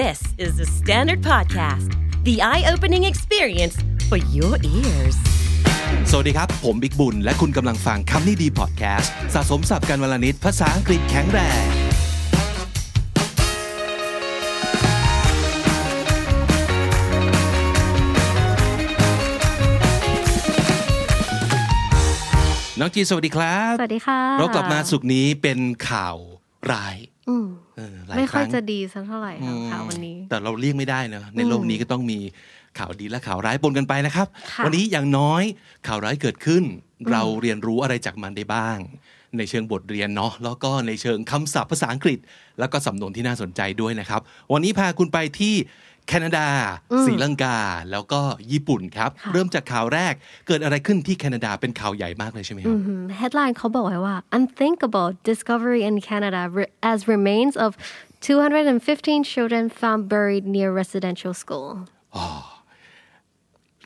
This is the Standard Podcast, the eye opening experience for your ears. สวัสดีครับ ผมบิ๊กบุญ และคุณกำลังฟังคำนี้ดีพอดแคสต์สะสมสับกันวลนิดภาษาอังกฤษแข็งแรง น้องจีสวัสดีครับ สวัสดีค่ะ เรากลับมาสุกร์นี้เป็นข่าวร้ายเออหลาย ไม่คค่อยรั้งจะดีสักเท่าไหร่ค่ะข่าววันนี้ แต่เราเลี่ยงไม่ได้เนอะในโลกนี้ก็ต้องมีข่าวดีและข่าวร้ายปนกันไปนะครับค่ะวันนี้อย่างน้อยข่าวร้ายเกิดขึ้น เราเรียนรู้อะไรจากมันได้บ้าง ในเชิงบทเรียนเนาะแล้วก็ในเชิงคำศัพท์ภาษาอังกฤษ แล้วก็สำนวนที่น่าสนใจด้วยนะครับ วันนี้พาคุณไปที่ แคนาดาศรีลังกา แล้วก็ญี่ปุ่นครับ เริ่มจากข่าวแรกเกิดอะไรขึ้นที่แคนาดาเป็นข่าวใหญ่มากเลยใช่ไหมครับ headline เขาบอกไว้ว่า unthinkable discovery in Canada re- as remains of 215 children found buried near residential school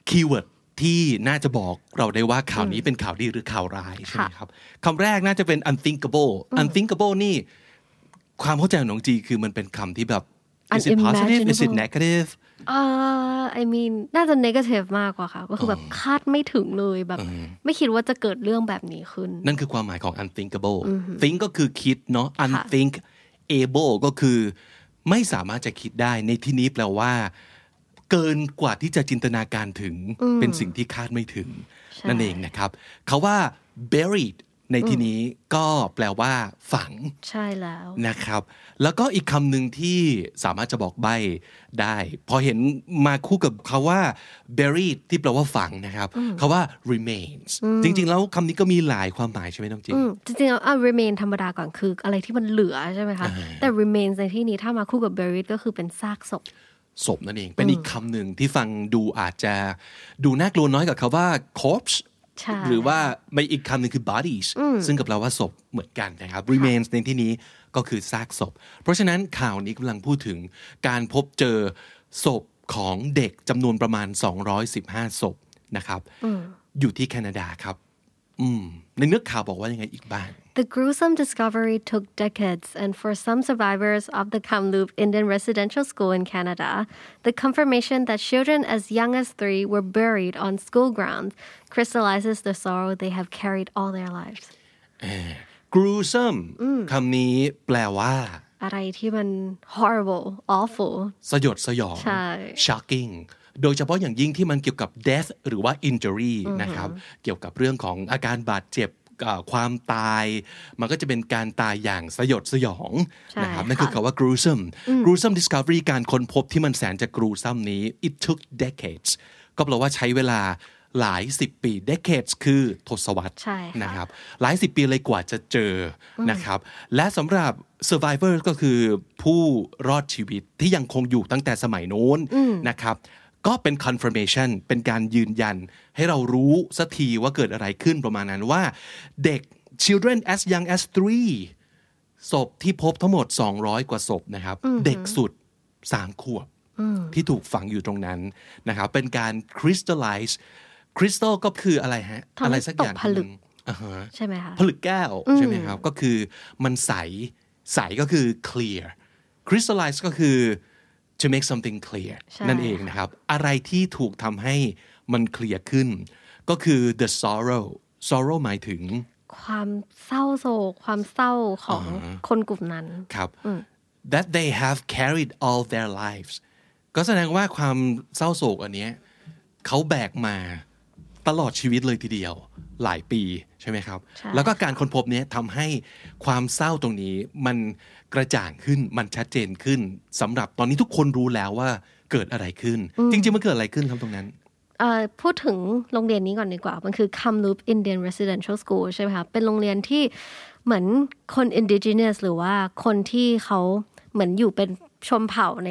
keyword ที่น่าจะบอกเราได้ว่าข่าวนี้เป็นข่าวดีหรือข่าวร้ายใช่ไหมครับคำแรกน่าจะเป็น unthinkable unthinkable นี่ ความเข้าใจของน้องจีคือมันเป็นคำที่แบบ is it positive is it Unimaginable negative uh I mean น่าจะ negative มากกว่าค่ะ ก็คือแบบคาดไม่ถึงเลยแบบ ไม่คิดว่าจะเกิดเรื่องแบบนี้ขึ้น นั่นคือความหมายของ unthinkable think ก็คือคิดเนาะ unthink able ก็คือไม่สามารถจะคิดได้ในที่นี้แปลว่า เกินกว่าที่จะจินตนาการถึงเป็นสิ่งที่คาดไม่ถึงใช่นั่นเองนะครับเขาว่า buried ในที่นี้ก็แปลว่า ฝัง ใช่แล้วนะครับ แล้วก็อีกคำหนึ่งที่สามารถจะบอกใบได้ พอเห็นมาคู่กับคาว่า buried ที่แปลว่าฝังนะครับคาว่า remains จริง ๆ แล้วคำนี้ก็มีหลายความหมายใช่ไหมน้องจิ๊อืมจริงๆแล้วอะ remain ธรรมดาก่อนคือ อะไรที่มันเหลือใช่ไหมคะแต่ remain ในที่นี้ถ้ามาคู่กับ buried ก็คือเป็นซากศพศพนั่นเองเป็นอีกคำหนึ่งที่ฟังดูอาจจะดูน่ากลัวน้อยกับคาว่า corpse ใช่ หรือว่าไม่อีกคำหนึ่งคือ bodies ซึ่งกับเราว่าศพเหมือนกันนะครับ remains ในที่นี้ก็คือซากศพ เพราะฉะนั้นข่าวนี้กำลังพูดถึงการพบเจอศพของเด็กจำนวนประมาณ 215 ศพนะครับ อยู่ที่แคนาดาครับอืม ในเนื้อข่าวบอกว่ายังไงอีกบ้าง The gruesome discovery took decades, and for some survivors of the Kamloops Indian residential school in Canada, the confirmation that children as young as three were buried on school grounds crystallizes the sorrow they have carried all their lives. gruesome คำนี้แปลว่า อะไรที่มัน horrible awful สยดสยอง ใช่ shocking โดยเฉพาะอย่างยิ่งที่มันเกี่ยวกับ death หรือว่า injury นะครับเกี่ยวกับเรื่องของอาการบาดเจ็บเอ่อความตาย มันก็จะเป็นการตายอย่างสยดสยองใช่นะครับค่ะนั่นคือคำว่า gruesome gruesome discovery การค้นพบที่มันแสนจะ gruesome นี้ it took decades ก็แปลว่าใช้เวลาหลายสิบปี decades คือทศวรรษใช่ค่ะนะครับ หลายสิบปีเลยกว่าจะเจอนะครับ และสำหรับ survivor ก็คือผู้รอดชีวิตที่ยังคงอยู่ตั้งแต่สมัยโน้นนะครับ ก็เป็น confirmation เป็นการยืนยัน ให้เรารู้สักทีว่าเกิดอะไรขึ้นประมาณนั้นว่าเด็ก children as young as three ศพที่พบทั้งหมด 200 กว่าศพนะครับ เด็กสุด 3 ขวบ ที่ถูกฝังอยู่ตรงนั้นนะครับ เป็นการ crystallize crystal ก็คืออะไรฮะทำให้อะไรสักอย่างตกผลึกหนึ่งอ่าฮะใช่ไหมคะผลึกแก้วใช่ไหมครับ ก็คือมันใส ใสก็คือ clear crystallize ก็คือ to make something clear ใช่นั่นเองนะครับ อะไรที่ถูกทำให้มันเคลียร์ขึ้น ก็คือ the sorrow sorrow หมายถึง ความเศร้าโศกความเศร้าของคนกลุ่มนั้นครับ that they have carried all their lives ก็แสดงว่าความเศร้าโศกอันเนี้ยเขาแบกมาตลอดชีวิตเลยทีเดียว หลายปีใช่ไหมครับใช่แล้วก็การค้นพบเนี้ยทำให้ความเศร้าตรงนี้มันกระจ่างขึ้นมันชัดเจนขึ้นสำหรับตอนนี้ทุกคนรู้แล้วว่าเกิดอะไรขึ้น จริง ๆ มันเกิดอะไรขึ้นครับตรงนั้นเอ่อพูดถึงโรงเรียนนี้ก่อนดีกว่า มันคือ Kamloops Indian Residential School ใช่ไหมคะเป็นโรงเรียนที่เหมือนคน indigenous หรือว่าคนที่เขาเหมือนอยู่เป็นชนเผ่าใน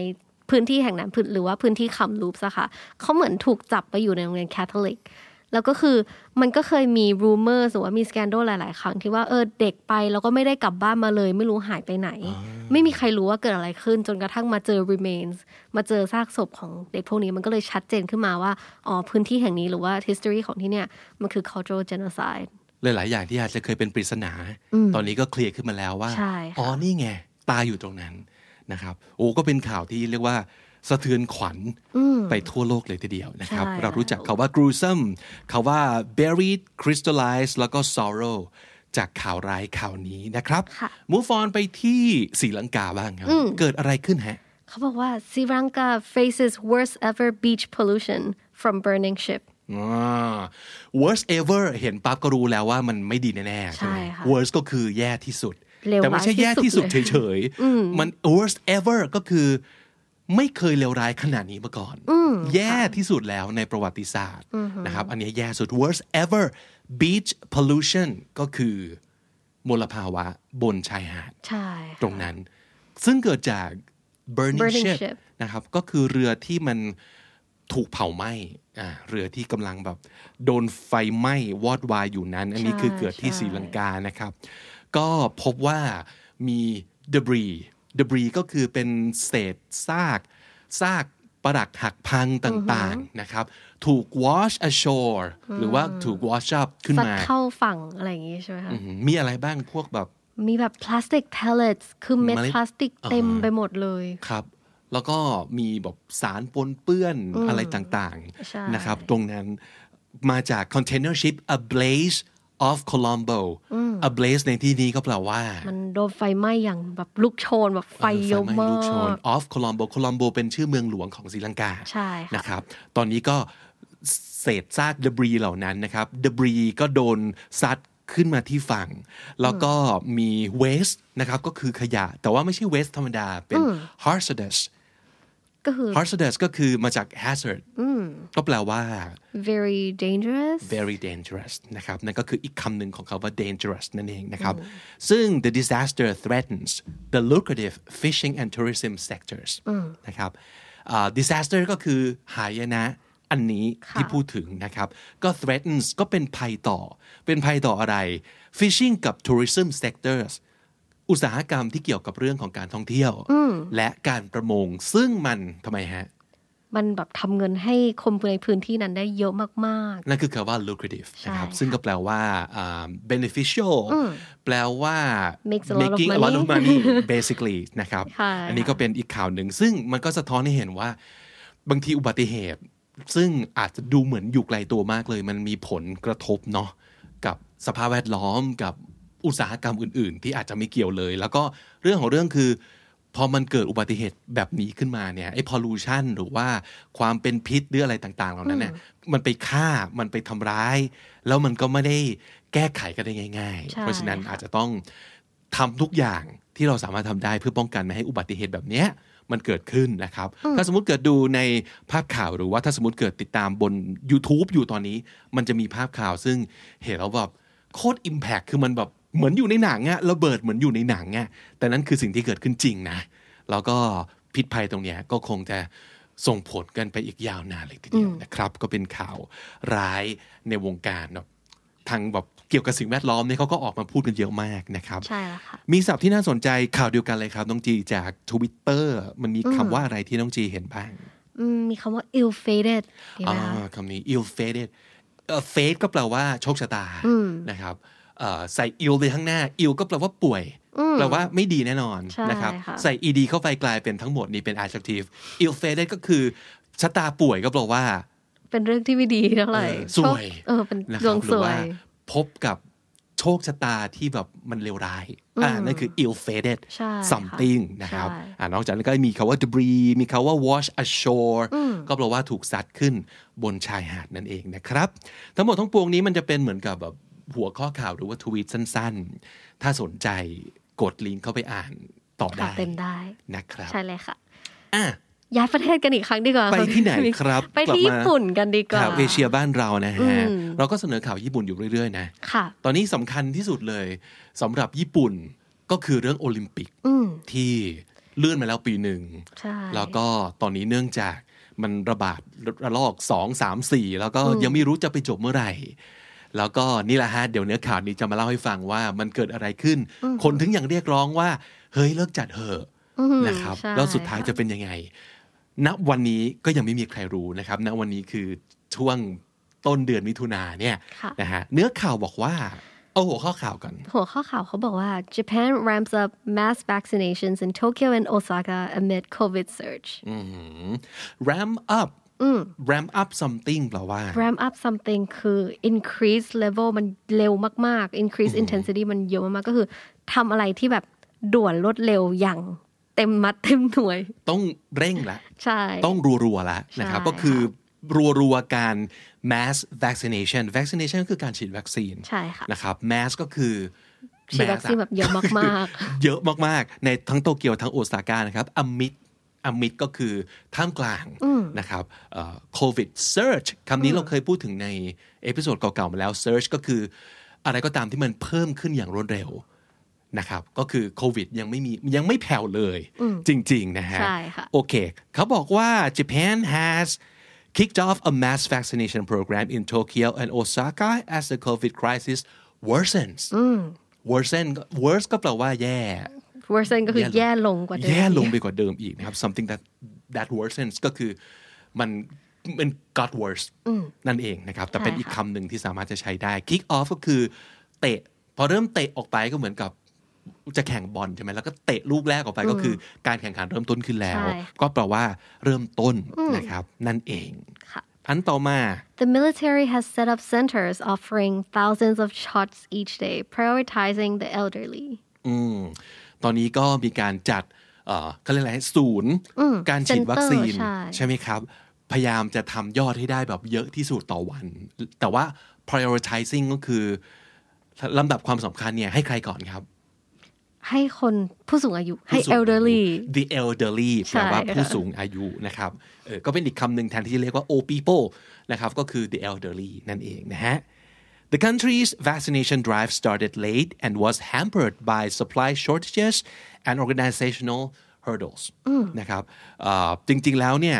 พื้นที่แห่งนั้นพื้นหรือว่าพื้นที่คัมลูปส์อะค่ะเขาเหมือนถูกจับไปอยู่ในโรงเรียนแคทอลิก แล้วก็คือมันก็เคยมี rumors หรือว่ามี scandal หลาย ๆ ครั้งที่ว่าเออเด็กไปแล้วก็ไม่ได้กลับบ้านมาเลย ไม่รู้หายไปไหน ไม่มีใครรู้ว่าเกิดอะไรขึ้น จนกระทั่งมาเจอ remains มาเจอซากศพของเด็กพวกนี้มันก็เลยชัดเจนขึ้นมาว่าอ๋อพื้นที่แห่งนี้หรือว่า history ของที่เนี่ยมันคือ cultural genocide หลาย ๆ อย่างที่อาจจะเคยเป็นปริศนา ตอนนี้ก็เคลียร์ขึ้นมาแล้วว่าใช่ค่ะอ๋อนี่ไงตายอยู่ตรงนั้นนะครับโอ้ก็เป็นข่าวที่เรียกว่า สะเทือนขวัญไปทั่วโลกเลยทีเดียวนะครับใช่เรารู้จักคาว่า gruesome คาว่า buried crystallized แล้วก็ sorrow จากข่าวร้ายข่าวนี้นะครับค่ะ move on ไปที่ศรีลังกาบ้างครับ เกิดอะไรขึ้นฮะเขาบอกว่า Sri Lanka faces worst ever beach pollution from burning ship อ่า worst ever เห็นปั๊บก็รู้แล้วว่ามันไม่ดีแน่ๆใช่ไหมใช่ค่ะ worst ก็คือแย่ที่สุดเลวร้ายแต่ไม่ใช่แย่ที่สุดที่สุดเฉยๆ มัน worst ever ก็คือ ไม่เคยเลวร้ายขนาดนี้มาก่อน แย่ที่สุดแล้วในประวัติศาสตร์นะครับอันนี้แย่สุด worst ever beach pollution ก็คือมลภาวะบนชายหาดใช่ตรงนั้น ซึ่งเกิดจาก burning, Burning ship, ship นะครับก็คือเรือที่มันถูกเผาไหม้อ่าเรือที่กำลังแบบโดนไฟไหม้วอดวายอยู่นั้น อันนี้คือเกิดที่ใช่ศรีลังกานะครับ ก็พบว่ามี debris debris ก็คือเป็นเศษซากซากปรักหักพังต่างๆนะครับถูก wash ashore หรือว่าถูก wash up ขึ้นซัดมาเข้าฝั่งอะไรอย่างงี้ใช่ไหมคะอืมมีอะไรบ้างพวกแบบ มีแบบพลาสติก pellets คือเม็ดเมล็ดพลาสติกเต็มไปหมดเลยครับ แล้วก็มีแบบสารปนเปื้อนอะไรต่างใช่ๆนะครับ ตรงนั้นมาจาก container ship a blaze of Colombo a blaze ในที่นี้ก็แปลว่า มันโดนไฟไหม้อย่างแบบลุกโชนแบบไฟเยอะไฟไหมาลูกโชนก of Colombo Colombo เป็นชื่อเมืองหลวงของศรีลังกาใช่ค่ะนะครับ ตอนนี้ก็เศษซาก debris เหล่านั้นนะครับ debris ก็โดนซัดขึ้นมาที่ฝั่ง แล้วก็มี waste นะครับก็คือขยะ แต่ว่าไม่ใช่ waste ธรรมดาเป็น hazardous ก็คือ hazardous ก็คือมาจาก hazard ก็แปลว่า very dangerous very dangerous นะครับนั่นก็คืออีกคำหนึ่งของคาว่า dangerous นั่นเองนะครับซึ่ง the disaster threatens the lucrative fishing and tourism sectors นะครับอ่า disaster ก็คือหายนะอันนี้ที่พูดถึงนะครับ ก็ threatens ก็เป็นภัยต่อ เป็นภัยต่ออะไร fishing กับ tourism sectors อุตสาหกรรมที่เกี่ยวกับเรื่องของการท่องเที่ยว และการประมงซึ่งมันทำไมฮะ มันแบบทำเงินให้คนในพื้นที่นั้นได้เยอะมากนั่นคือคำว่า lucrative ใช่นะครับค่ะซึ่งก็แปลว่าอ่า beneficial แปลว่า Makes a lot of making a lot of money money basically นะครับค่ะอันนี้ก็เป็นอีกข่าวหนึ่ง ซึ่งมันก็สะท้อนให้เห็นว่า บางทีอุบัติเหตุ ซึ่งอาจจะดูเหมือนอยู่ไกลตัวมากเลย มันมีผลกระทบเนาะกับสภาพแวดล้อมกับ อุตสาหกรรมอื่น ๆ ที่อาจจะไม่เกี่ยวเลย แล้วก็เรื่องของเรื่องคือ พอมันเกิดอุบัติเหตุแบบนี้ขึ้นมาเนี่ยไอ้ pollution หรือว่าความเป็นพิษหรืออะไรต่าง ๆ เหล่านั้นเนี่ยมันไปฆ่ามันไปทำร้าย แล้วมันก็ไม่ได้แก้ไขกันได้ง่ายๆใช่เพราะฉะนั้นค่ะอาจจะต้องทำทุกอย่างที่เราสามารถทำได้เพื่อป้องกันไม่ให้อุบัติเหตุแบบเนี้ยมันเกิดขึ้นนะครับ ถ้าสมมติเกิดดูในภาพข่าวหรือว่าถ้าสมมติเกิดติดตามบน YouTube อยู่ตอนนี้ มันจะมีภาพข่าวซึ่งเห็นแล้วแบบโคตรอิมแพคคือมันแบบ เหมือนอยู่ในหนังอะระเบิดเหมือนอยู่ในหนังอะแต่นั้นคือสิ่งที่เกิดขึ้นจริงนะแล้วก็พิษภัยตรงเนี้ยก็คงจะส่งผลกันไปอีกยาวนานเลยทีเดียวนะครับ ก็เป็นข่าวร้ายในวงการเนอะทางแบบเกี่ยวกับสิ่งแวดล้อมเนี่ยเขาก็ออกมาพูดกันเยอะมากนะครับๆใช่แล้วค่ะ มีศัพท์ที่น่าสนใจข่าวเดียวกันเลยครับน้องจีจาก Twitter มันมีคำว่าอะไรที่น้องจีเห็นบ้างอืมมีคำว่า ill fated ดีไหอ่มคะาคำนี้ ill fated เอ่อ fate ก็แปลว่าโชคชะตานะครับ เอ่อใส่ ill ไปข้างหน้า ill ก็แปลว่าป่วยแปลว่าไม่ดีแน่นอนใช่นะครับค่ะใส่ ed เข้าไปกลายเป็นทั้งหมดนี้เป็น adjective ill fated ก็คือชะตาป่วยก็แปลว่า เป็นเรื่องที่ไม่ดีเท่าไหร่เออซวยโชคเออเป็นนะคดรัวบงหรืสอวว่ายพบกับโชคชะตาที่แบบมันเลวร้ายอ่านั่นคือ ill fated ใช่ค่ะ something นะครับใช่อ่านอกจากนั้นก็มีคาว่า debris มีคาว่า wash ashore ก็แปลว่าถูกซัดขึ้นบนชายหาดนั่นเองนะครับ ทั้งหมดทั้งปวงนี้มันจะเป็นเหมือนกับแบบ หัวข้อข่าวหรือว่าทวีตสั้น ๆ ถ้าสนใจกดลิงก์เข้าไปอ่านต่อข่าได้วเต็มได้นะครับ ใช่เลยค่ะอะย้ายประเทศกันอีกครั้งดีกว่าไปที่ไหนครับ ไปที่กลับมาญี่ปุ่นกันดีกว่าข่าวเอเชียบ้านเรานะฮะอืมเราก็เสนอข่าวญี่ปุ่นอยู่เรื่อยๆนะค่ะตอนนี้สำคัญที่สุดเลยสำหรับญี่ปุ่นก็คือเรื่องโอลิมปิกอืมที่เลื่อนมาแล้วปีหนึ่งใช่แล้วก็ตอนนี้เนื่องจากมันระบาดระลอกสองสามสี่แล้วก็ยังไม่รู้จะไปจบเมื่อไหร่ แล้วก็นี่แหละฮะเดี๋ยวเนื้อข่าวนี้จะมาเล่าให้ฟังว่ามันเกิดอะไรขึ้น คนถึงอย่างเรียกร้องว่า เฮ้ยเลิกจัดเถอะอืมนะครับใช่แล้วสุดท้ายค่จะเป็นยังไง ณวันนี้ก็ยังไม่มีใครรู้นะครับ ณวันนี้คือช่วงต้นเดือนมิถุนาเนี่ยค่ะนะฮะเนื้อข่าวบอกว่าเอาหัวข้อข่าวกันหัวข้อข่าวเขาบอกว่า Japan ramps up mass vaccinations in Tokyo and Osaka amid COVID surge ram up ram up something แปลว่า ramp up something คือ increase level มันเร็วมากๆ increase intensity มันเยอะมากๆก็คือทำอะไรที่แบบด่วนรวดเร็วอย่างเต็มมัดเต็มหน่วย ต้องเร่งละใช่ต้องรัวๆแล้วนะครับใช่ก็คือรัวๆการ mass vaccination vaccination ก็คือการฉีดวัคซีนใช่ค่ะนะครับ mass ก็คือฉีดวัคซีน mass อะแบบเยอะมากเยอะมากๆ ในทั้งโตเกียวทั้งโอซาก้านะครับอ มิดอมิดก็คือท่ามกลางนะครับโควิด surge คำนี้เราเคยพูดถึงในepisode เก่าๆมาแล้ว surge ก็คืออะไรก็ตามที่มันเพิ่มขึ้นอย่างรวดเร็วนะครับ ก็คือโควิดยังไม่มียังไม่แผ่วเลยจริงๆนะฮะใช่ค่ะโอเคเขาบอกว่า Japan has kicked off a mass vaccination program in Tokyo and Osaka as the COVID crisis worsens worsen worse ก็แปลว่าแย่ๆ worsen ก็คือแย่ลงกว่าเดิมแย่ลงไปกว่าเดิมอีกนะครับ something that that worsens ก็คือมันมัน got worse นั่นเองนะครับ แต่เป็นใช่ค่ะอีกคำหนึ่งที่สามารถจะใช้ได้ kick off ก็คือเตะ พอเริ่มเตะออกไปก็เหมือนกับจะแข่งบอลใช่ไหมแล้วก็เตะลูกแรกออกไปก็คือการแข่งขันเริ่มต้นขึ้นแล้วใช่ก็แปลว่าเริ่มต้นนะครับ นั่นเองค่ะพันต่อมา The military has set up centers offering thousands of shots each day, prioritizing the elderly. อืม ตอนนี้ก็มีการจัดเอ่อเขาเรียกอะไรศูนย์การฉีดวัคซีน Center ใช่ไหมครับ พยายามจะทำยอดให้ได้แบบเยอะที่สุดต่อวัน แต่ว่า prioritizing ก็คือลำดับความสำคัญเนี่ยให้ใครก่อนครับ ให้คนผู้สูงอายุให้ผู้สูงอายุ elderly the elderly ใช่แปลว่าค่ะผู้สูงอายุนะครับเออก็เป็นอีกคำหนึ่งแทนที่จะเรียกว่า old people นะครับ ก็คือ the elderly นั่นเองนะฮะ The country's vaccination drive started late and was hampered by supply shortages and organizational hurdles นะครับเอ่อจริงๆแล้วเนี่ย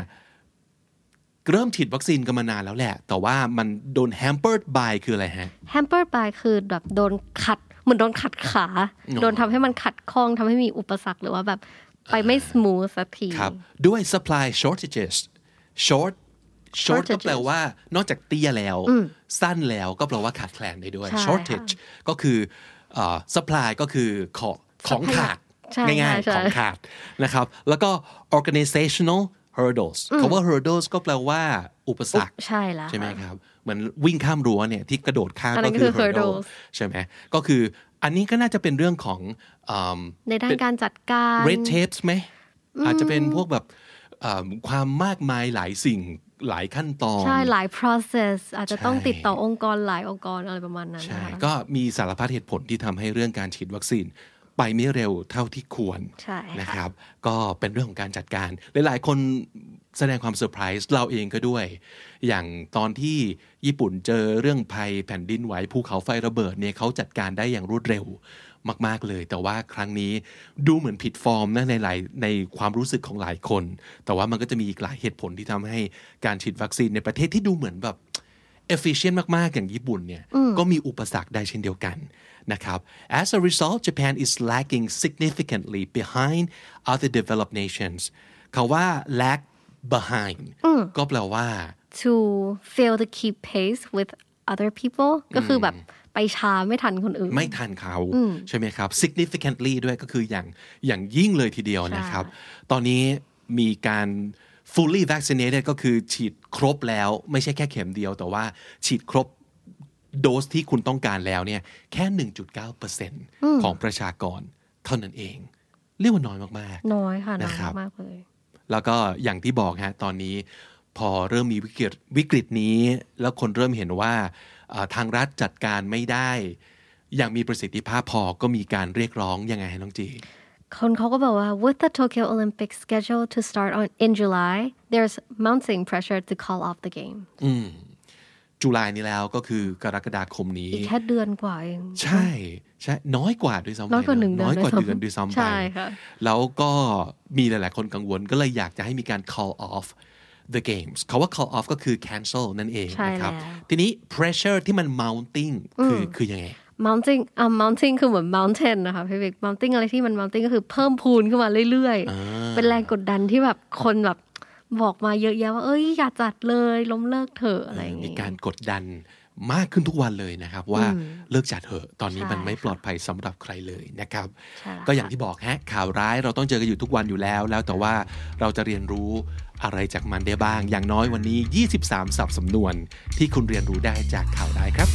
เริ่มฉีดวัคซีนกันมานานแล้วแหละ แต่ว่ามันโดน hampered by คืออะไรฮะ hampered by คือแบบโดนขัดเหมือนโดนขัดขา โดนทำให้มันขัดข้องทำให้มีอุปสรรคหรือว่าแบบไปไม่ smooth สักทีครับด้วย supply shortages short short ก็ Shortages แปลว่านอกจากเตี้ยแล้ว สั้นแล้วก็แปลว่าขาดแคลนได้ด้วยใช่ shortage ก็คือเอ่อ supply ก็คือของของขาดใช่ง่ายใช่ๆของขาดนะครับ แล้วก็ organizational hurdles คำว่า hurdles ก็แปลว่า อุปสรรคใช่แล้วใช่ไหมครับเหมือนวิ่งข้ามรั้วเนี่ยที่กระโดดข้ามอันนั้ก็นคือคือ hurdle hurdles ใช่ไหมก็คืออันนี้ก็น่าจะเป็นเรื่องของอืมในด้านการจัดการ red tapes ไหมอาจจะเป็นพวกแบบเอิ่มความมากมายหลายสิ่ง หลายขั้นตอน ใช่หลาย process อาจจะต้องใช่ติดต่อองค์กรหลายองค์กรอะไรประมาณนั้นใช่นะคะก็มีสารพัดเหตุผลที่ทำให้เรื่องการฉีดวัคซีนไปไม่เร็วเท่าที่ควรใช่ค่ะนะครับ ก็เป็นเรื่องของการจัดการ หลาย ๆ คนแสดงความเซอร์ไพรส์เราเองก็ด้วย อย่างตอนที่ญี่ปุ่นเจอเรื่องภัยแผ่นดินไหวภูเขาไฟระเบิดเนี่ยเขาจัดการได้อย่างรวดเร็ว มาก ๆ เลย แต่ว่าครั้งนี้ดูเหมือนผิดฟอร์มนะในหลายในความรู้สึกของหลายคน แต่ว่ามันก็จะมีอีกหลายเหตุผลที่ทำให้การฉีดวัคซีนในประเทศที่ดูเหมือนแบบ efficient มาก ๆ อย่างญี่ปุ่นเนี่ยก็มีอุปสรรคได้เช่นเดียวกันนะครับ As a result Japan is lagging significantly behind other developed nations คาว่า lag behind ก็แปลว่า to fail to keep pace with other people ก็คือแบบ ไปช้าไม่ทันคนอื่น ไม่ทันเขาใช่ไหมครับ significantly ด้วยก็คืออย่างอย่างยิ่งเลยทีเดียวนะครับ ตอนนี้มีการ fully vaccinated ก็คือฉีดครบแล้ว ไม่ใช่แค่เข็มเดียว แต่ว่าฉีดครบโดสที่คุณต้องการแล้วเนี่ยแค่ 1.9%ของประชากรเท่านั้นเอง เรียกว่าน้อยมากๆ น้อยค่ะน้อยนะครับมากเลย แล้วก็อย่างที่บอกฮะตอนนี้พอเริ่มมีวิกฤตวิกฤตนี้ แล้วคนเริ่มเห็นว่าเอ่อ ทางรัฐจัดการไม่ได้ อย่างมีประสิทธิภาพพอก็มีการเรียกร้องยังไงให้น้องจีคนเขาก็บอกว่า with the Tokyo Olympics scheduled to start on in July there's mounting pressure to call off the game จุลายนี้แล้วก็คือกรกฎาคมนี้อีกแค่เดือนกว่าเองใช่ใช่น้อยกว่าด้วยซ้ำไปน้อยกว่าหนึ่งเดือนน้อยกว่าด้วยซ้ำเดือนด้วยซ้ำไปใช่ค่ะแล้วก็มีหลาย ๆ คนกังวลก็เลยอยากจะให้มีการ call off the games เขาว่า call off ก็คือ cancel นั่นเองใช่นะครับแล้วทีนี้ pressure ที่มัน mounting คือคือยังไง mounting อะ mounting คือเหมือน mountain นะคะพี่บิ๊ก mounting อะไรที่มัน mounting ก็คือเพิ่มพูนขึ้นมาเรื่อยๆ เป็นแรงกดดันที่แบบคนแบบบอกมาเยอะแยะว่า เอ้ยอย่าจัดเลยล้มเลิกเถอะอะไรอย่างมีงี้การกดดันมากขึ้นทุกวันเลยนะครับ ว่าเลิกจัดเถอะตอนนี้ใช่มันไม่ค่ะปลอดภัยสำหรับใครเลยนะครับใช่แล้วก็อย่างค่ะที่บอกฮะข่าวร้ายเราต้องเจอกันอยู่ทุกวันอยู่แล้ว แล้วแต่ว่าเราจะเรียนรู้ อะไรจากมันได้บ้าง อย่างน้อยวันนี้ 23 ศัพท์สำนวน ที่คุณเรียนรู้ได้จากข่าวร้ายครับ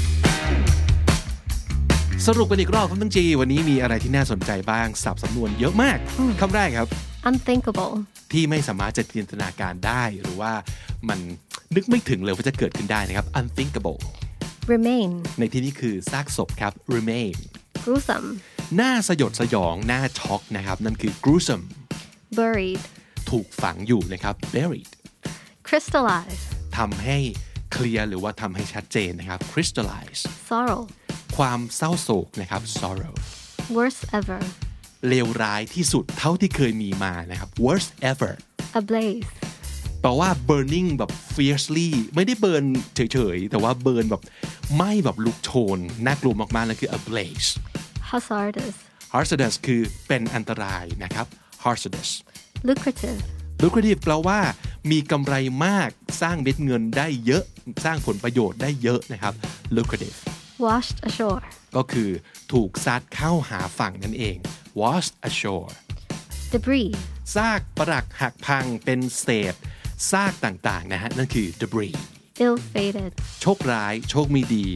สรุปกันอีกรอบครับทั้งจี วันนี้มีอะไรที่น่าสนใจบ้าง ศัพท์สำนวนเยอะมากคำแรกครับ unthinkable ที่ไม่สามารถจะจินตนาการได้หรือว่ามันนึกไม่ถึงเลยว่าจะเกิดขึ้นได้นะครับ unthinkable remain ในที่นี้คือซากศพครับ remain gruesome หน้าสยดสยองหน้าช็อกนะครับ นั่นคือ gruesome buried ถูกฝังอยู่นะครับ buried crystallize ทำให้เคลียร์หรือว่าทำให้ชัดเจนนะครับ crystallize sorrow ความเศร้าโศกนะครับ sorrow worst ever เลวร้ายที่สุดเท่าที่เคยมีมานะครับ worst ever ablaze แปลว่า burning แบบ fiercely ไม่ได้เบิร์นเฉยๆ แต่ว่าเบิร์นแบบไหม้แบบลุกโชน น่ากลัวมากๆนั่นคือ ablaze hazardous hazardous คือเป็นอันตรายนะครับ hazardous lucrative lucrative แปลว่ามีกำไรมากสร้างเม็ดเงินได้เยอะสร้างผลประโยชน์ได้เยอะนะครับ lucrative washed ashore ก็คือถูกซัดเข้าหาฝั่งนั่นเอง washed ashore debris ซากปรักหักพังเป็นเศษซากต่างๆนะฮะ นั่นคือ debris ill-fated โชคร้าย โชคไม่ดี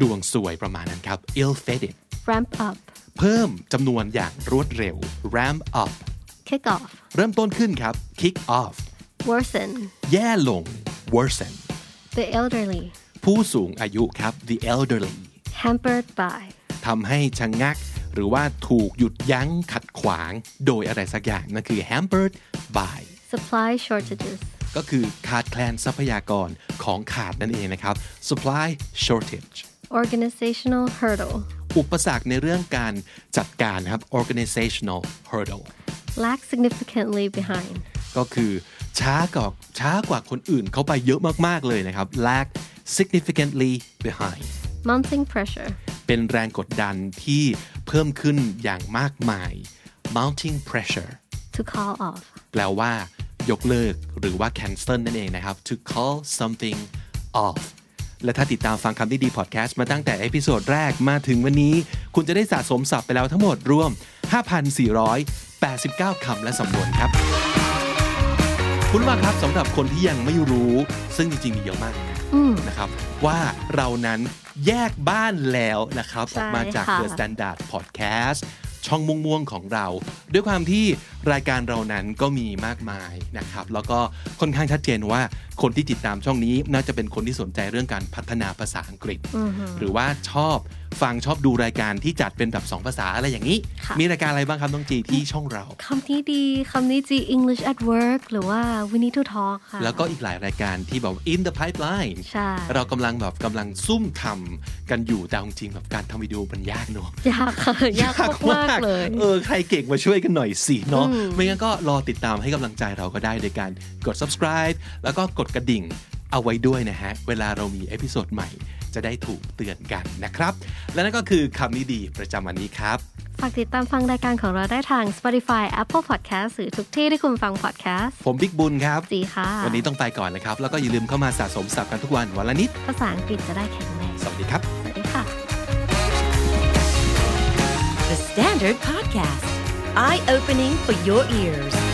ดวงสวยประมาณนั้นครับ ill-fated ramp up เพิ่มจำนวนอย่างรวดเร็ว ramp up kick off เริ่มต้นขึ้นครับ kick off worsen แย่ลง worsen the elderly ผู้สูงอายุครับ the elderly hampered by ทำให้ชะงงัก หรือว่าถูกหยุดยั้งขัดขวาง โดยอะไรสักอย่างนั่นคือ hampered by supply shortages ก็คือขาดแคลนทรัพยากรของขาดนั่นเองนะครับ supply shortage organizational hurdle อุปสรรคในเรื่องการจัดการนะครับ organizational hurdle lag significantly behind ก็คือช้ากว่าช้ากว่าคนอื่นเขาไปเยอะมาก ๆ เลยนะครับ lag significantly behind mounting pressure เป็นแรงกดดันที่เพิ่มขึ้นอย่างมากมาย mounting pressure to call off แปลว่ายกเลิกหรือว่า cancel นั่นเองนะครับ to call something off และถ้าติดตามฟังคำนี้ดีพอดแคสต์มาตั้งแต่ episode แรกมาถึงวันนี้ คุณจะได้สะสมศัพท์ไปแล้วทั้งหมดรวม 5,489 คำและสำนวนครับ คุณว่าครับสำหรับคนที่ยังไม่รู้ ซึ่งจริงๆมีเยอะมากนะนะครับ ว่าเรานั้นแยกบ้านแล้วนะครับใช่ออกมาจากค่ะ The Standard Podcast ช่องม่วงๆของเรา ด้วยความที่รายการเรานั้นก็มีมากมายนะครับ แล้วก็ค่อนข้างชัดเจนว่าคนที่ติดตามช่องนี้น่าจะเป็นคนที่สนใจเรื่องการพัฒนาภาษาอังกฤษ หรือว่าชอบ ฟังชอบดูรายการที่จัดเป็นแบบสองภาษาอะไรอย่างนี้ค่ะมีรายการอะไรบ้างครับน้องจีที่ช่องเราคำนี้ดีคำนี้ดี English at work หรือว่า we need to talk ค่ะ แล้วก็อีกหลายรายการที่แบบ in the pipeline ใช่เรากำลังแบบกำลังซุ่มทำกันอยู่แต่เอาจริงๆแบบการทำวิดีโอมันยากเนอะยากค่ะยากมากๆเลย เออใครเก่งมาช่วยกันหน่อยสิเนาะไม่งั้นก็รอติดตามให้กำลังใจเราก็ได้โดยการกด subscribe แล้วก็กดกระดิ่งเอาไว้ด้วยนะฮะ เวลาเรามี episode ใหม่ จะได้ถูกเตือนกันนะครับ และนั่นก็คือคำนี้ดีประจำวันนี้ครับฝากติดตามฟังรายการของเราได้ทาง Spotify Apple Podcast หรือทุกที่ที่คุณฟัง podcast ผมบิ๊กบุญครับจีค่ะ วันนี้ต้องไปก่อนนะครับ แล้วก็อย่าลืมเข้ามาสะสมศัพท์กันทุกวันวันละนิด ภาษาอังกฤษจะได้แข็งแรงสวัสดีครับ สวัสดีค่ะ The Standard Podcast, eye opening for your ears.